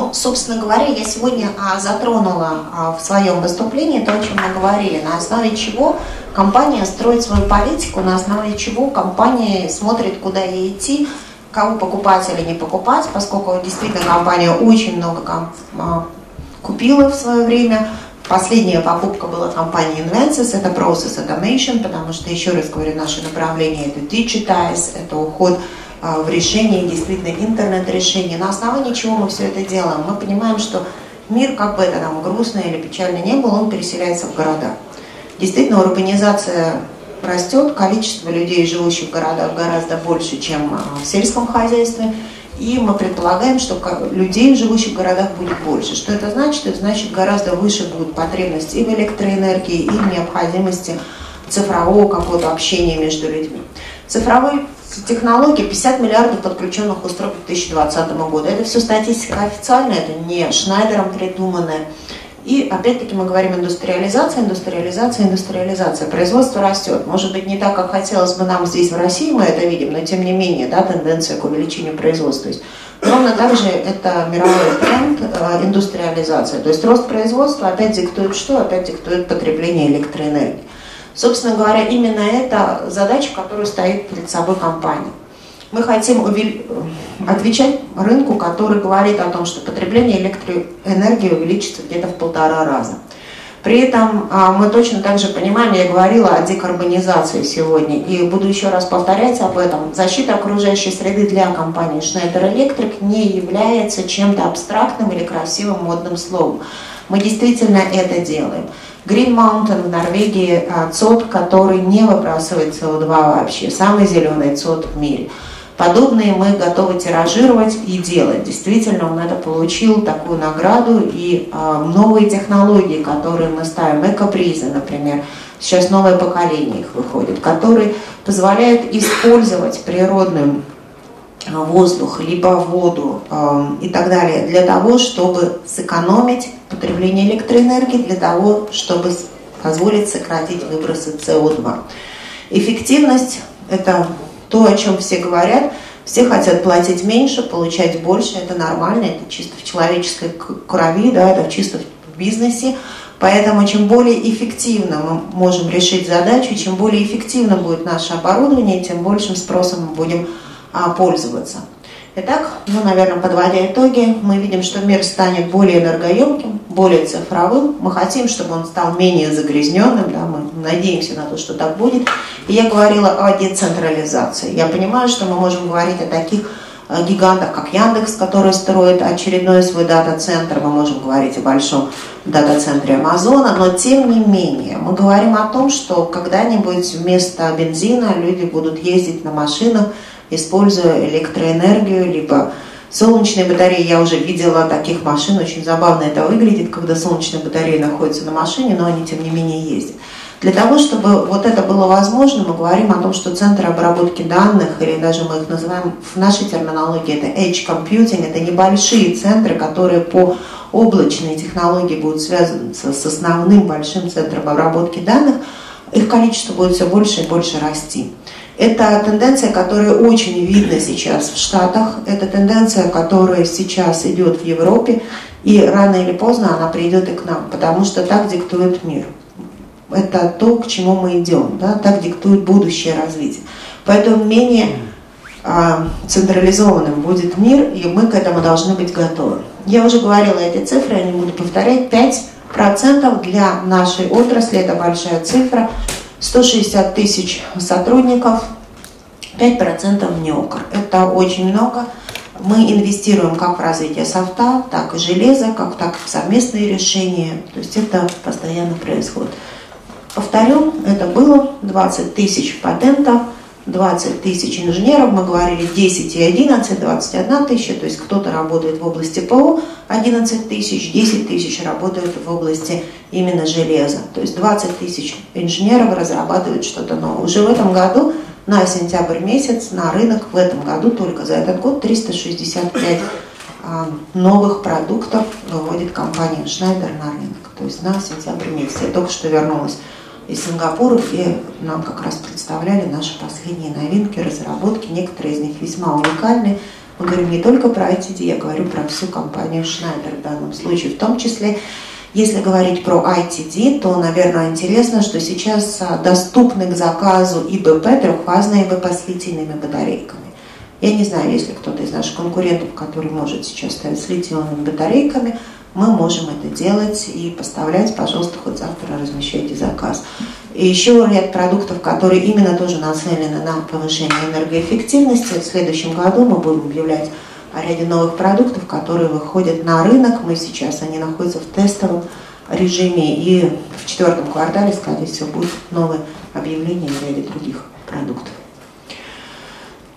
Ну, собственно говоря, я сегодня а, затронула а, в своем выступлении то, о чем мы говорили, на основе чего компания строит свою политику, на основе чего компания смотрит, куда ей идти, кого покупать или не покупать, поскольку действительно компания очень много а, купила в свое время. Последняя покупка была компании Invensys, это Process Automation, потому что, еще раз говорю, наше направление это Digitize, это уход в решении действительно интернет-решений. На основании чего мы все это делаем? Мы понимаем, что мир, как бы это нам грустно или печально не было, он переселяется в города. Действительно, урбанизация растет, количество людей, живущих в городах, гораздо больше, чем а, в сельском хозяйстве. И мы предполагаем, что людей, живущих в городах, будет больше. Что это значит? Это значит, гораздо выше будут потребности и в электроэнергии, и в необходимости цифрового какого-то общения между людьми. Цифровые технологии 50 миллиардов подключенных устройств к 2020 году. Это все статистика официальная, это не Шнайдером придуманная. И опять-таки мы говорим индустриализация, индустриализация, индустриализация. Производство растет. Может быть, не так, как хотелось бы нам здесь в России, мы это видим, но тем не менее, да, тенденция к увеличению производства. Есть, ровно так же это мировой тренд э, индустриализация. То есть рост производства опять диктует что? Опять диктует потребление электроэнергии. Собственно говоря, именно это задача, которую стоит перед собой компания. Мы хотим отвечать рынку, который говорит о том, что потребление электроэнергии увеличится где-то в полтора раза. При этом а, мы точно так же понимаем, я говорила о декарбонизации сегодня, и буду еще раз повторять об этом. Защита окружающей среды для компании Schneider Electric не является чем-то абстрактным или красивым модным словом. Мы действительно это делаем. Green Mountain в Норвегии а, ЦОД, который не выбрасывает СО2 вообще, самый зеленый ЦОД в мире – Подобные мы готовы тиражировать и делать. Действительно, он это получил такую награду и э, новые технологии, которые мы ставим, экопризы, например, сейчас новое поколение их выходит, которые позволяют использовать природный воздух, либо воду э, и так далее для того, чтобы сэкономить потребление электроэнергии, для того, чтобы позволить сократить выбросы СО2. Эффективность – это то, о чем все говорят. Все хотят платить меньше, получать больше, это нормально, это чисто в человеческой крови, да, это чисто в бизнесе. Поэтому чем более эффективно мы можем решить задачу, чем более эффективно будет наше оборудование, тем большим спросом мы будем пользоваться. Итак, ну, наверное, подводя итоги, мы видим, что мир станет более энергоемким, более цифровым. Мы хотим, чтобы он стал менее загрязненным, да, мы надеемся на то, что так будет. И я говорила о децентрализации. Я понимаю, что мы можем говорить о таких э, гигантах, как Яндекс, который строит очередной свой дата-центр, мы можем говорить о большом дата-центре Амазона, но тем не менее мы говорим о том, что когда-нибудь вместо бензина люди будут ездить на машинах, используя электроэнергию, либо солнечные батареи. Я уже видела таких машин, очень забавно это выглядит, когда солнечные батареи находятся на машине, но они тем не менее ездят. Для того, чтобы вот это было возможно, мы говорим о том, что центры обработки данных, или даже мы их называем в нашей терминологии, это edge computing, это небольшие центры, которые по облачной технологии будут связаны с основным большим центром обработки данных, их количество будет все больше и больше расти. Это тенденция, которая очень видна сейчас в Штатах, это тенденция, которая сейчас идет в Европе, и рано или поздно она придет и к нам, потому что так диктует мир. Это то, к чему мы идем, да? так диктует будущее развитие. Поэтому менее а, централизованным будет мир, и мы к этому должны быть готовы. Я уже говорила эти цифры, я не буду повторять, 5% для нашей отрасли, это большая цифра, 160 тысяч сотрудников, 5% НЕОКР. Это очень много. Мы инвестируем как в развитие софта, так и железа, как так и в совместные решения. То есть это постоянно происходит. Повторю, это было 20 тысяч патентов, 20 тысяч инженеров, мы говорили 10 и 11, 21 тысяча, то есть кто-то работает в области ПО, 11 тысяч, 10 тысяч работают в области именно железа. То есть 20 тысяч инженеров разрабатывают что-то новое. Уже в этом году, на сентябрь месяц, на рынок в этом году только за этот год 365 а, новых продуктов выводит компания Schneider на рынок. То есть на сентябрь месяц. Я только что вернулась из Сингапура, где нам как раз представляли наши последние новинки, разработки. Некоторые из них весьма уникальны. Мы говорим не только про ITD, я говорю про всю компанию Schneider в данном случае, в том числе если говорить про ITD, то, наверное, интересно, что сейчас а, доступны к заказу ИБП, трехфазные ИБП с литийными батарейками. Я не знаю, есть ли кто-то из наших конкурентов, который может сейчас ставить с литиевыми батарейками, мы можем это делать и поставлять, пожалуйста, хоть завтра размещайте заказ. И еще ряд продуктов, которые именно тоже нацелены на повышение энергоэффективности. В следующем году мы будем объявлять о ряде новых продуктов, которые выходят на рынок. Мы сейчас, они находятся в тестовом режиме, и в четвертом квартале, скорее всего, будут новые объявления о ряде других продуктов.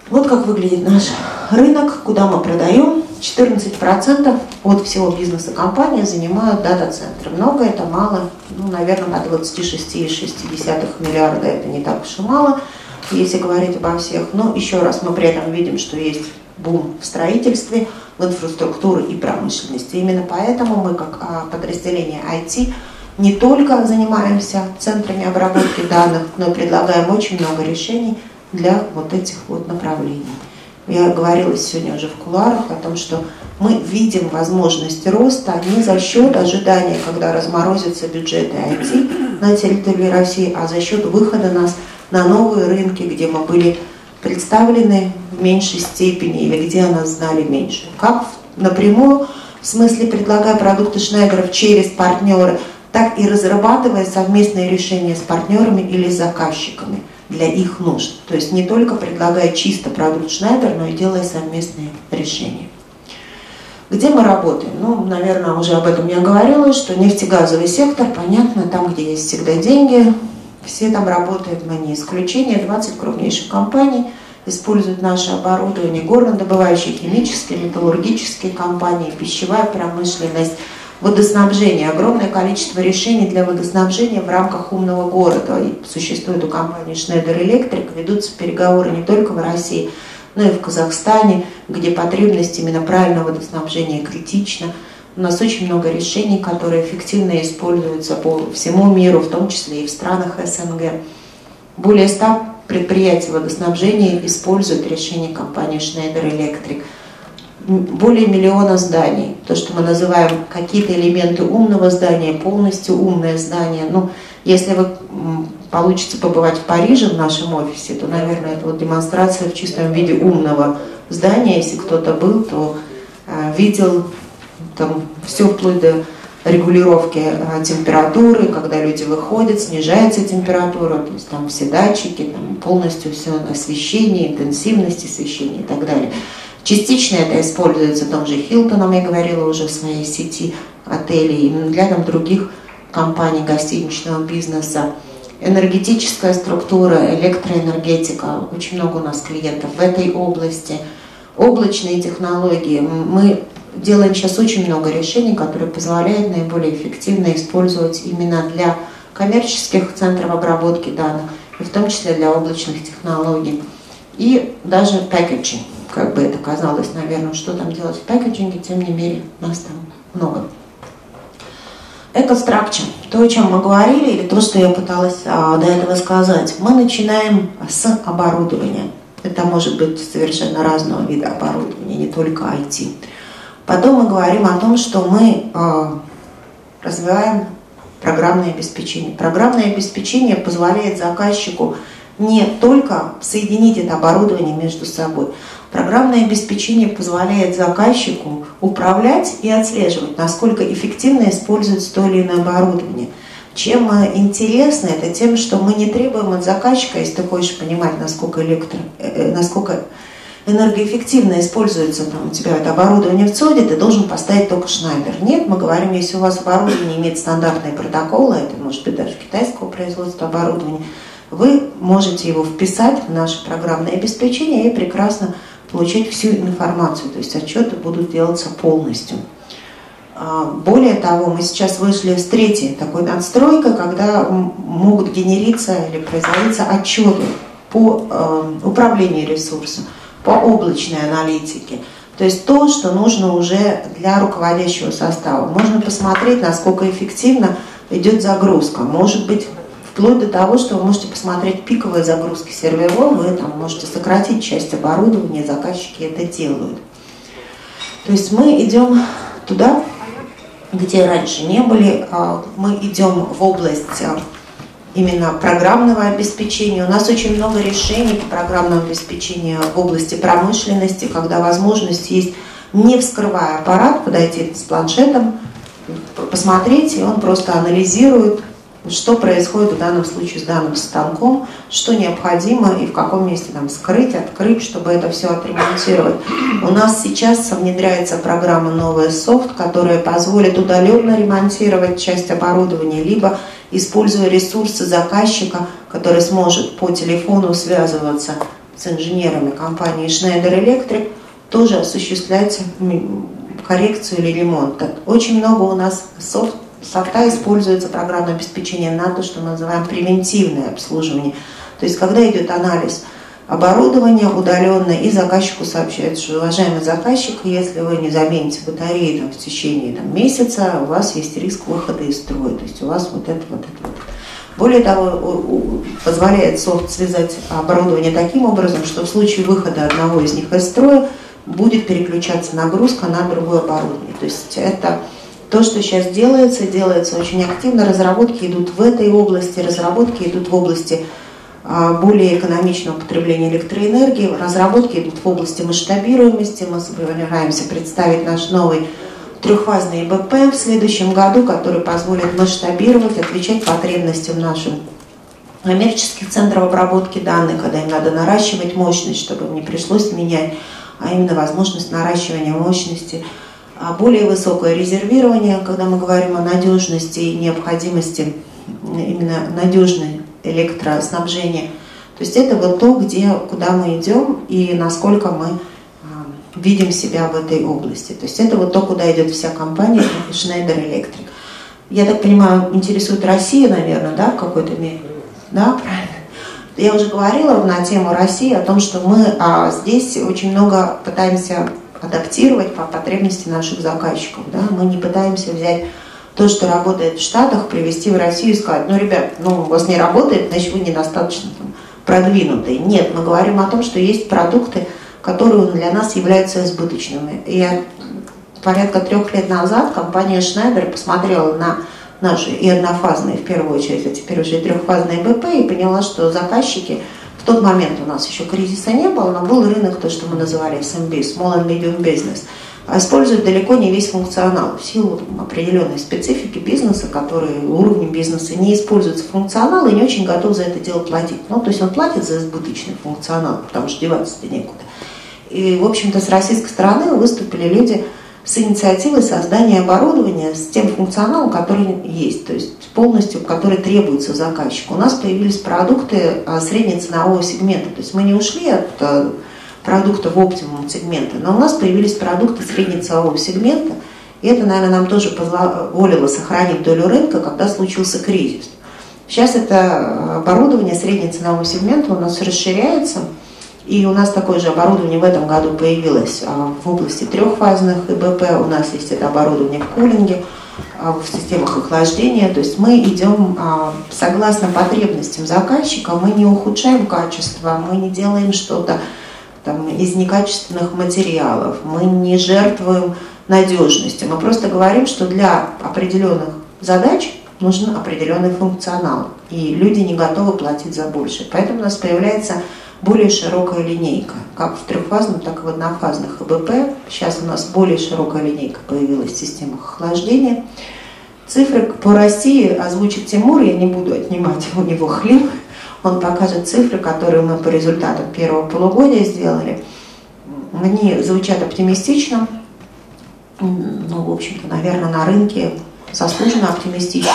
Вот как выглядит наш рынок, куда мы продаем. 14% от всего бизнеса компании занимают дата-центры. Много это мало, ну, наверное, на 26,6 миллиарда это не так уж и мало, если говорить обо всех. Но еще раз мы при этом видим, что есть бум в строительстве, в инфраструктуре и промышленности. Именно поэтому мы, как а, подразделение IT, не только занимаемся центрами обработки данных, но и предлагаем очень много решений для вот этих вот направлений. Я говорила сегодня уже в кулуарах о том, что мы видим возможности роста не за счет ожидания, когда разморозятся бюджеты IT на территории России, а за счет выхода нас на новые рынки, где мы были представлены в меньшей степени или где о нас знали меньше. Как напрямую, в смысле предлагая продукты Шнайдеров через партнеры, так и разрабатывая совместные решения с партнерами или заказчиками для их нужд. То есть не только предлагая чисто продукт Шнайдер, но и делая совместные решения. Где мы работаем? Ну, наверное, уже об этом я говорила, что нефтегазовый сектор, понятно, там, где есть всегда деньги, все там работают, мы не исключение. 20 крупнейших компаний используют наше оборудование, горнодобывающие, химические, металлургические компании, пищевая промышленность, водоснабжение. Огромное количество решений для водоснабжения в рамках умного города. И существует у компании Schneider Electric, ведутся переговоры не только в России, но и в Казахстане, где потребность именно правильного водоснабжения критична. У нас очень много решений, которые эффективно используются по всему миру, в том числе и в странах СНГ. Более 100 предприятий водоснабжения используют решения компании Schneider Electric. Более миллиона зданий. То, что мы называем какие-то элементы умного здания, полностью умное здание. Ну, если вы получится побывать в Париже в нашем офисе, то, наверное, это вот демонстрация в чистом виде умного здания. Если кто-то был, то э, видел там все вплоть до регулировки а, температуры, когда люди выходят, снижается температура, то есть там все датчики, там полностью все освещение, интенсивность освещения и так далее. Частично это используется том же Хилтоном, я говорила уже в своей сети отелей, и для там, других компаний гостиничного бизнеса. Энергетическая структура, электроэнергетика, очень много у нас клиентов в этой области. Облачные технологии. Мы делаем сейчас очень много решений, которые позволяют наиболее эффективно использовать именно для коммерческих центров обработки данных, и в том числе для облачных технологий. И даже пакетчинг, как бы это казалось, наверное, что там делать в пакетчинге, тем не менее, нас там много. Экостракчер, то, о чем мы говорили, или то, что я пыталась а, до этого сказать. Мы начинаем с оборудования. Это может быть совершенно разного вида оборудования, не только IT. Потом мы говорим о том, что мы э, развиваем программное обеспечение. Программное обеспечение позволяет заказчику не только соединить это оборудование между собой. Программное обеспечение позволяет заказчику управлять и отслеживать, насколько эффективно используется то или иное оборудование. Чем интересно это тем, что мы не требуем от заказчика, если ты хочешь понимать, насколько, электро, э, э насколько энергоэффективно используется там, у тебя это оборудование в ЦОДе, ты должен поставить только Шнайдер. Нет, мы говорим, если у вас оборудование имеет стандартные протоколы, это может быть даже китайского производства оборудования, вы можете его вписать в наше программное обеспечение и прекрасно получать всю информацию, то есть отчеты будут делаться полностью. А, более того, мы сейчас вышли с третьей такой надстройкой, когда могут генериться или производиться отчеты по э, управлению ресурсом по облачной аналитике. То есть то, что нужно уже для руководящего состава. Можно посмотреть, насколько эффективно идет загрузка. Может быть, вплоть до того, что вы можете посмотреть пиковые загрузки серверов, вы там можете сократить часть оборудования, заказчики это делают. То есть мы идем туда, где раньше не были, а мы идем в область а, именно программного обеспечения. У нас очень много решений по программному обеспечению в области промышленности, когда возможность есть, не вскрывая аппарат, подойти с планшетом, посмотреть, и он просто анализирует что происходит в данном случае с данным станком, что необходимо и в каком месте нам скрыть, открыть, чтобы это все отремонтировать. У нас сейчас внедряется программа «Новая софт», которая позволит удаленно ремонтировать часть оборудования, либо используя ресурсы заказчика, который сможет по телефону связываться с инженерами компании Schneider Electric, тоже осуществлять коррекцию или ремонт. Очень много у нас софт софта используется программное обеспечение на то, что мы называем превентивное обслуживание. То есть, когда идет анализ оборудования удаленно, и заказчику сообщают, что, уважаемый заказчик, если вы не замените батареи там, в течение там, месяца, у вас есть риск выхода из строя. То есть у вас вот это, вот это, вот. Более того, позволяет софт связать оборудование таким образом, что в случае выхода одного из них из строя будет переключаться нагрузка на другое оборудование. То есть это то, что сейчас делается, делается очень активно. Разработки идут в этой области, разработки идут в области а, более экономичного потребления электроэнергии, разработки идут в области масштабируемости. Мы собираемся представить наш новый трехфазный БП в следующем году, который позволит масштабировать, отвечать потребностям нашим коммерческих центров обработки данных, когда им надо наращивать мощность, чтобы им не пришлось менять, а именно возможность наращивания мощности – более высокое резервирование, когда мы говорим о надежности и необходимости именно надежной электроснабжения. То есть это вот то, где, куда мы идем и насколько мы а, видим себя в этой области. То есть это вот то, куда идет вся компания Schneider Electric. Я так понимаю, интересует Россия, наверное, да, в какой-то мере? Да, правильно. Я уже говорила на тему России о том, что мы а, здесь очень много пытаемся адаптировать по потребности наших заказчиков. Да? Мы не пытаемся взять то, что работает в Штатах, привести в Россию и сказать, ну, ребят, ну, у вас не работает, значит, вы недостаточно там, продвинутые. Нет, мы говорим о том, что есть продукты, которые для нас являются избыточными. Я порядка трех лет назад компания Schneider посмотрела на наши и однофазные, в первую очередь, а теперь уже и трехфазные БП, и поняла, что заказчики – тот момент у нас еще кризиса не было, но был рынок, то, что мы называли SMB, Small and Medium Business. А используют далеко не весь функционал. В силу определенной специфики бизнеса, который уровнем бизнеса не используется функционал и не очень готов за это дело платить. Ну, то есть он платит за избыточный функционал, потому что деваться-то некуда. И, в общем-то, с российской стороны выступили люди, с инициативой создания оборудования с тем функционалом, который есть, то есть полностью, который требуется заказчику. У нас появились продукты а, среднеценового сегмента, то есть мы не ушли от а, продуктов оптимум сегмента, но у нас появились продукты среднеценового сегмента, и это, наверное, нам тоже позволило сохранить долю рынка, когда случился кризис. Сейчас это а, оборудование среднеценового сегмента у нас расширяется – и у нас такое же оборудование в этом году появилось а, в области трехфазных ИБП. У нас есть это оборудование в кулинге, а, в системах охлаждения. То есть мы идем а, согласно потребностям заказчика, мы не ухудшаем качество, мы не делаем что-то там, из некачественных материалов, мы не жертвуем надежностью. Мы просто говорим, что для определенных задач нужен определенный функционал, и люди не готовы платить за больше. Поэтому у нас появляется более широкая линейка, как в трехфазном, так и в однофазных АБП. Сейчас у нас более широкая линейка появилась в системах охлаждения. Цифры по России озвучит Тимур, я не буду отнимать у него хлеб. Он покажет цифры, которые мы по результатам первого полугодия сделали. Они звучат оптимистично, ну, в общем-то, наверное, на рынке заслуженно оптимистично.